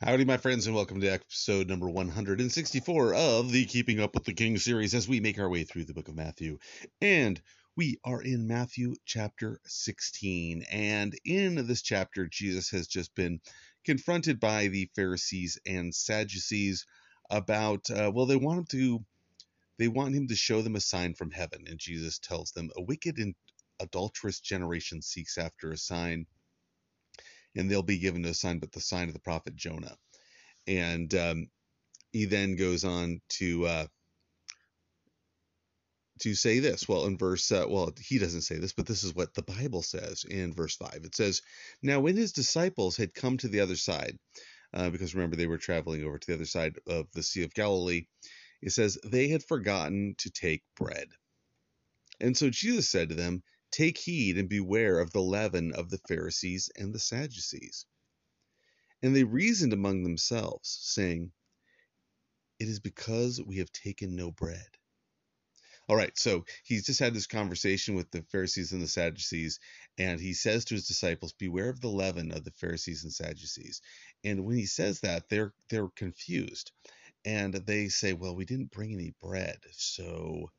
Howdy, my friends, and welcome to episode number 164 of the Keeping Up with the King series as we make our way through the book of Matthew. And we are in Matthew chapter 16. And in this chapter, Jesus has just been confronted by the Pharisees and Sadducees about, uh, well, they want him to. They want him to show them a sign from heaven. And Jesus tells them, A wicked and adulterous generation seeks after a sign, and they'll be given no sign but the sign of the prophet Jonah. And um, he then goes on to uh, to say this. Well, in verse, uh, well, he doesn't say this, but this is what the Bible says in verse five. It says, "Now when his disciples had come to the other side, uh, because remember they were traveling over to the other side of the Sea of Galilee." It says they had forgotten to take bread. And so Jesus said to them, Take heed and beware of the leaven of the Pharisees and the Sadducees. And they reasoned among themselves, saying, It is because we have taken no bread. All right, so he's just had this conversation with the Pharisees and the Sadducees, and he says to his disciples, Beware of the leaven of the Pharisees and Sadducees. And when he says that, they're they're confused. And they say, Well, we didn't bring any bread, so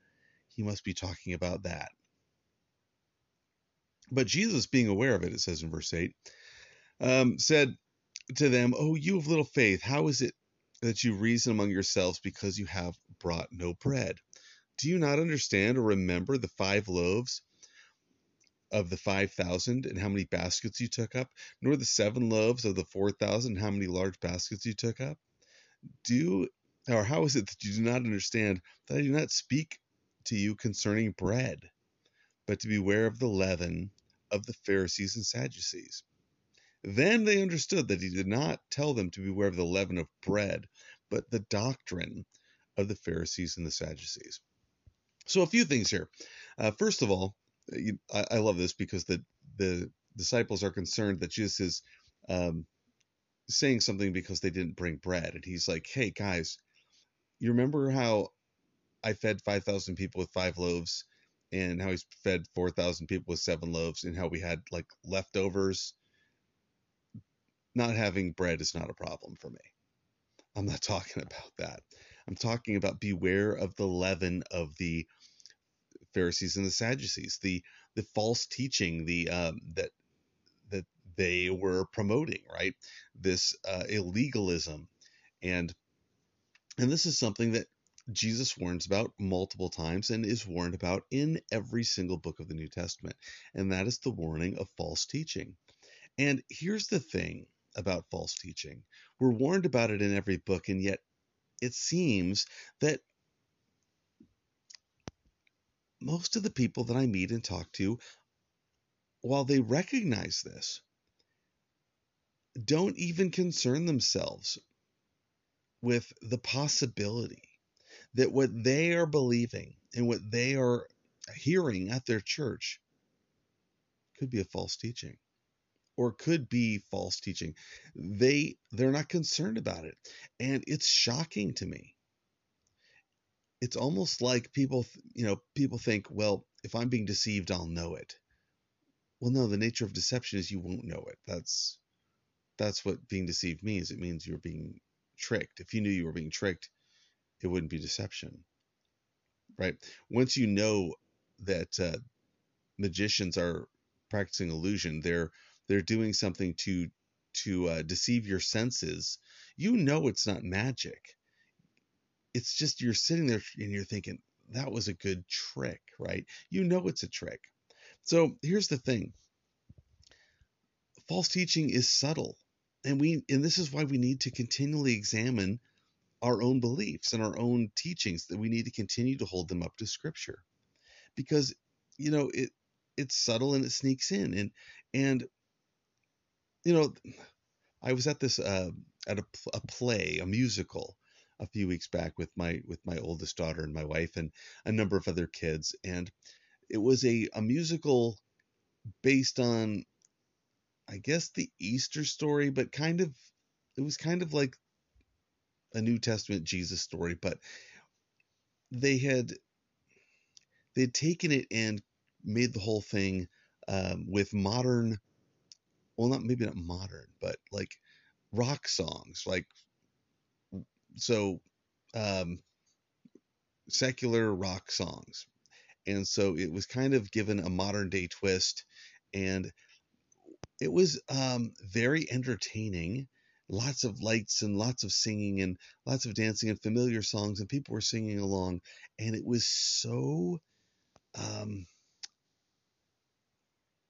he must be talking about that. But Jesus, being aware of it, it says in verse 8, um, said to them, Oh, you of little faith, how is it that you reason among yourselves because you have brought no bread? Do you not understand or remember the five loaves of the five thousand and how many baskets you took up, nor the seven loaves of the four thousand and how many large baskets you took up? Do or how is it that you do not understand that I do not speak to you concerning bread, but to beware of the leaven of the Pharisees and Sadducees. Then they understood that he did not tell them to beware of the leaven of bread, but the doctrine of the Pharisees and the Sadducees. So, a few things here. Uh, first of all, I, I, love this because the, the disciples are concerned that Jesus is um, saying something because they didn't bring bread. And he's like, hey, guys, you remember how I fed 5,000 people with five loaves and how he's fed 4,000 people with seven loaves and how we had like leftovers. Not having bread is not a problem for me. I'm not talking about that. I'm talking about beware of the leaven of the Pharisees and the Sadducees, the the false teaching, the um, that that they were promoting, right? This uh, illegalism, and and this is something that Jesus warns about multiple times and is warned about in every single book of the New Testament, and that is the warning of false teaching. And here's the thing about false teaching we're warned about it in every book, and yet it seems that most of the people that I meet and talk to, while they recognize this, don't even concern themselves with the possibility that what they are believing and what they are hearing at their church could be a false teaching or could be false teaching. They they're not concerned about it. And it's shocking to me. It's almost like people you know people think well if i'm being deceived i'll know it. Well no the nature of deception is you won't know it. That's that's what being deceived means. It means you're being tricked. If you knew you were being tricked it wouldn't be deception, right? Once you know that uh, magicians are practicing illusion, they're they're doing something to to uh, deceive your senses. You know it's not magic. It's just you're sitting there and you're thinking that was a good trick, right? You know it's a trick. So here's the thing. False teaching is subtle. And we and this is why we need to continually examine our own beliefs and our own teachings that we need to continue to hold them up to scripture. Because you know it it's subtle and it sneaks in and and you know i was at this uh, at a, a play a musical a few weeks back with my with my oldest daughter and my wife and a number of other kids and it was a, a musical based on i guess the easter story but kind of it was kind of like a New Testament Jesus story, but they had they had taken it and made the whole thing um, with modern, well, not maybe not modern, but like rock songs, like so um, secular rock songs. And so it was kind of given a modern day twist, and it was um, very entertaining. Lots of lights and lots of singing and lots of dancing and familiar songs, and people were singing along. And it was so um,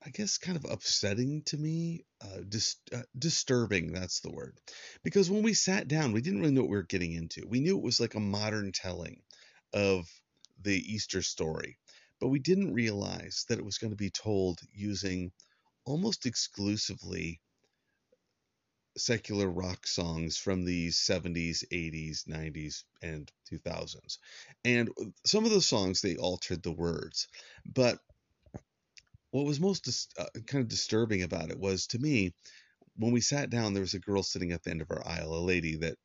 I guess, kind of upsetting to me, uh, dis- uh, disturbing. That's the word. Because when we sat down, we didn't really know what we were getting into. We knew it was like a modern telling of the Easter story, but we didn't realize that it was going to be told using almost exclusively secular rock songs from the 70s, 80s, 90s, and 2000s. And some of the songs, they altered the words. But what was most dis- uh, kind of disturbing about it was to me when we sat down there was a girl sitting at the end of our aisle a lady that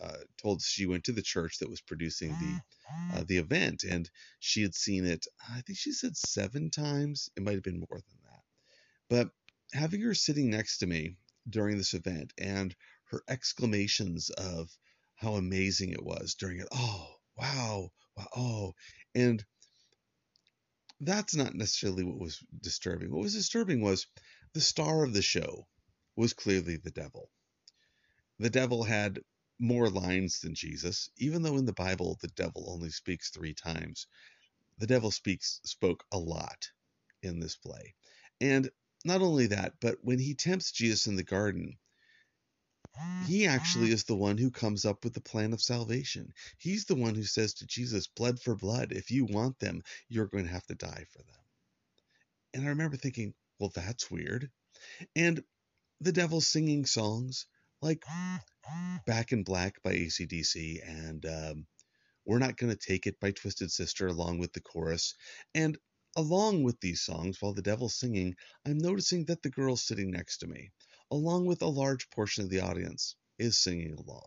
uh, told she went to the church that was producing the uh, the event and she had seen it i think she said seven times it might have been more than that but having her sitting next to me during this event and her exclamations of how amazing it was during it oh wow wow oh and that's not necessarily what was disturbing. What was disturbing was the star of the show was clearly the devil. The devil had more lines than Jesus, even though in the Bible the devil only speaks three times. The devil speaks spoke a lot in this play. And not only that, but when he tempts Jesus in the garden, he actually is the one who comes up with the plan of salvation. He's the one who says to Jesus, blood for blood. If you want them, you're going to have to die for them. And I remember thinking, well, that's weird. And the devil singing songs like Back in Black by AC/DC and um, We're Not Gonna Take It by Twisted Sister, along with the chorus. And along with these songs, while the devil's singing, I'm noticing that the girl sitting next to me along with a large portion of the audience, is singing along.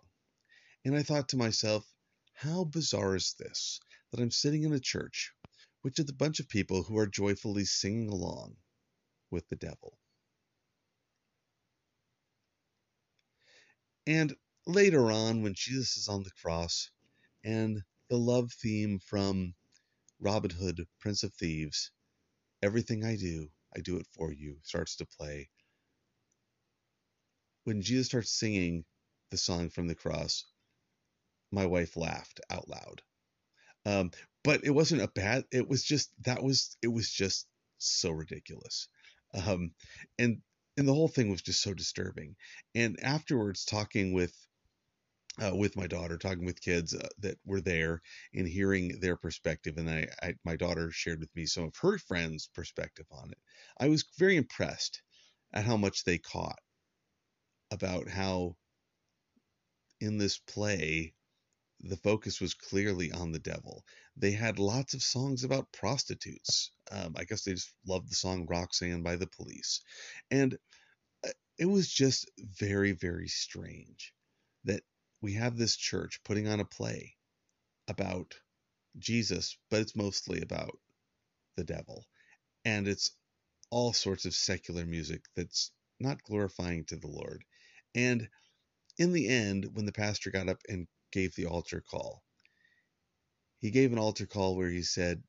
And I thought to myself, how bizarre is this that I'm sitting in a church with a bunch of people who are joyfully singing along with the devil? And later on, when Jesus is on the cross and the love theme from Robin Hood, Prince of Thieves, Everything I Do, I Do It For You, starts to play when Jesus starts singing the song from the cross, my wife laughed out loud. Um, but it wasn't a bad. It was just that was it was just so ridiculous, um, and and the whole thing was just so disturbing. And afterwards, talking with uh, with my daughter, talking with kids uh, that were there and hearing their perspective. And I, I, my daughter shared with me some of her friends' perspective on it. I was very impressed at how much they caught about how in this play the focus was clearly on the devil. They had lots of songs about prostitutes. Um, I guess they just loved the song Roxanne by the police. And uh, it was just very, very strange that we have this church putting on a play about Jesus, but it's mostly about the devil. And it's all sorts of secular music that's not glorifying to the Lord. And in the end, when the pastor got up and gave the altar call, he gave an altar call where he said,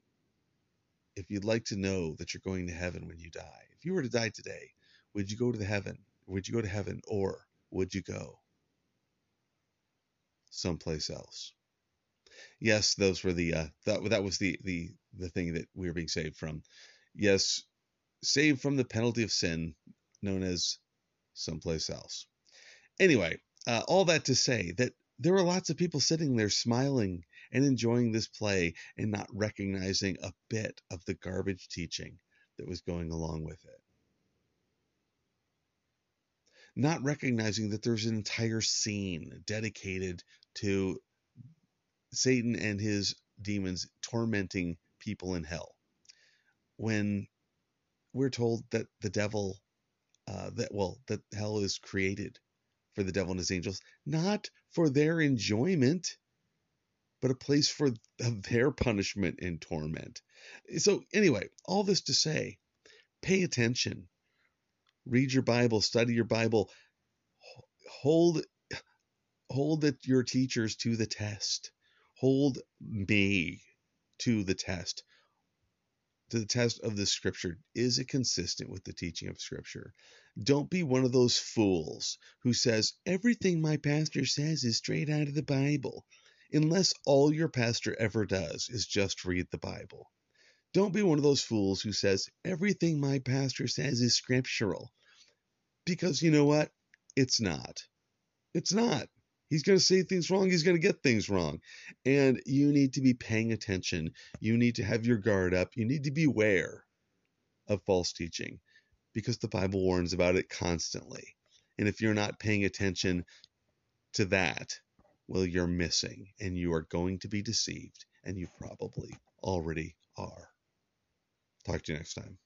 If you'd like to know that you're going to heaven when you die, if you were to die today, would you go to the heaven? Would you go to heaven or would you go someplace else? Yes, those were the uh, that that was the the the thing that we were being saved from. Yes, saved from the penalty of sin known as someplace else. Anyway, uh, all that to say that there were lots of people sitting there smiling and enjoying this play and not recognizing a bit of the garbage teaching that was going along with it. Not recognizing that there's an entire scene dedicated to Satan and his demons tormenting people in hell. When we're told that the devil, uh, that well, that hell is created for the devil and his angels, not for their enjoyment, but a place for their punishment and torment. So, anyway, all this to say, pay attention. Read your Bible, study your Bible, hold hold the, your teachers to the test. Hold me to the test. To the test of the scripture. Is it consistent with the teaching of scripture? Don't be one of those fools who says everything my pastor says is straight out of the Bible, unless all your pastor ever does is just read the Bible. Don't be one of those fools who says everything my pastor says is scriptural. Because you know what? It's not. It's not. He's going to say things wrong. He's going to get things wrong. And you need to be paying attention. You need to have your guard up. You need to beware of false teaching because the Bible warns about it constantly. And if you're not paying attention to that, well, you're missing and you are going to be deceived. And you probably already are. Talk to you next time.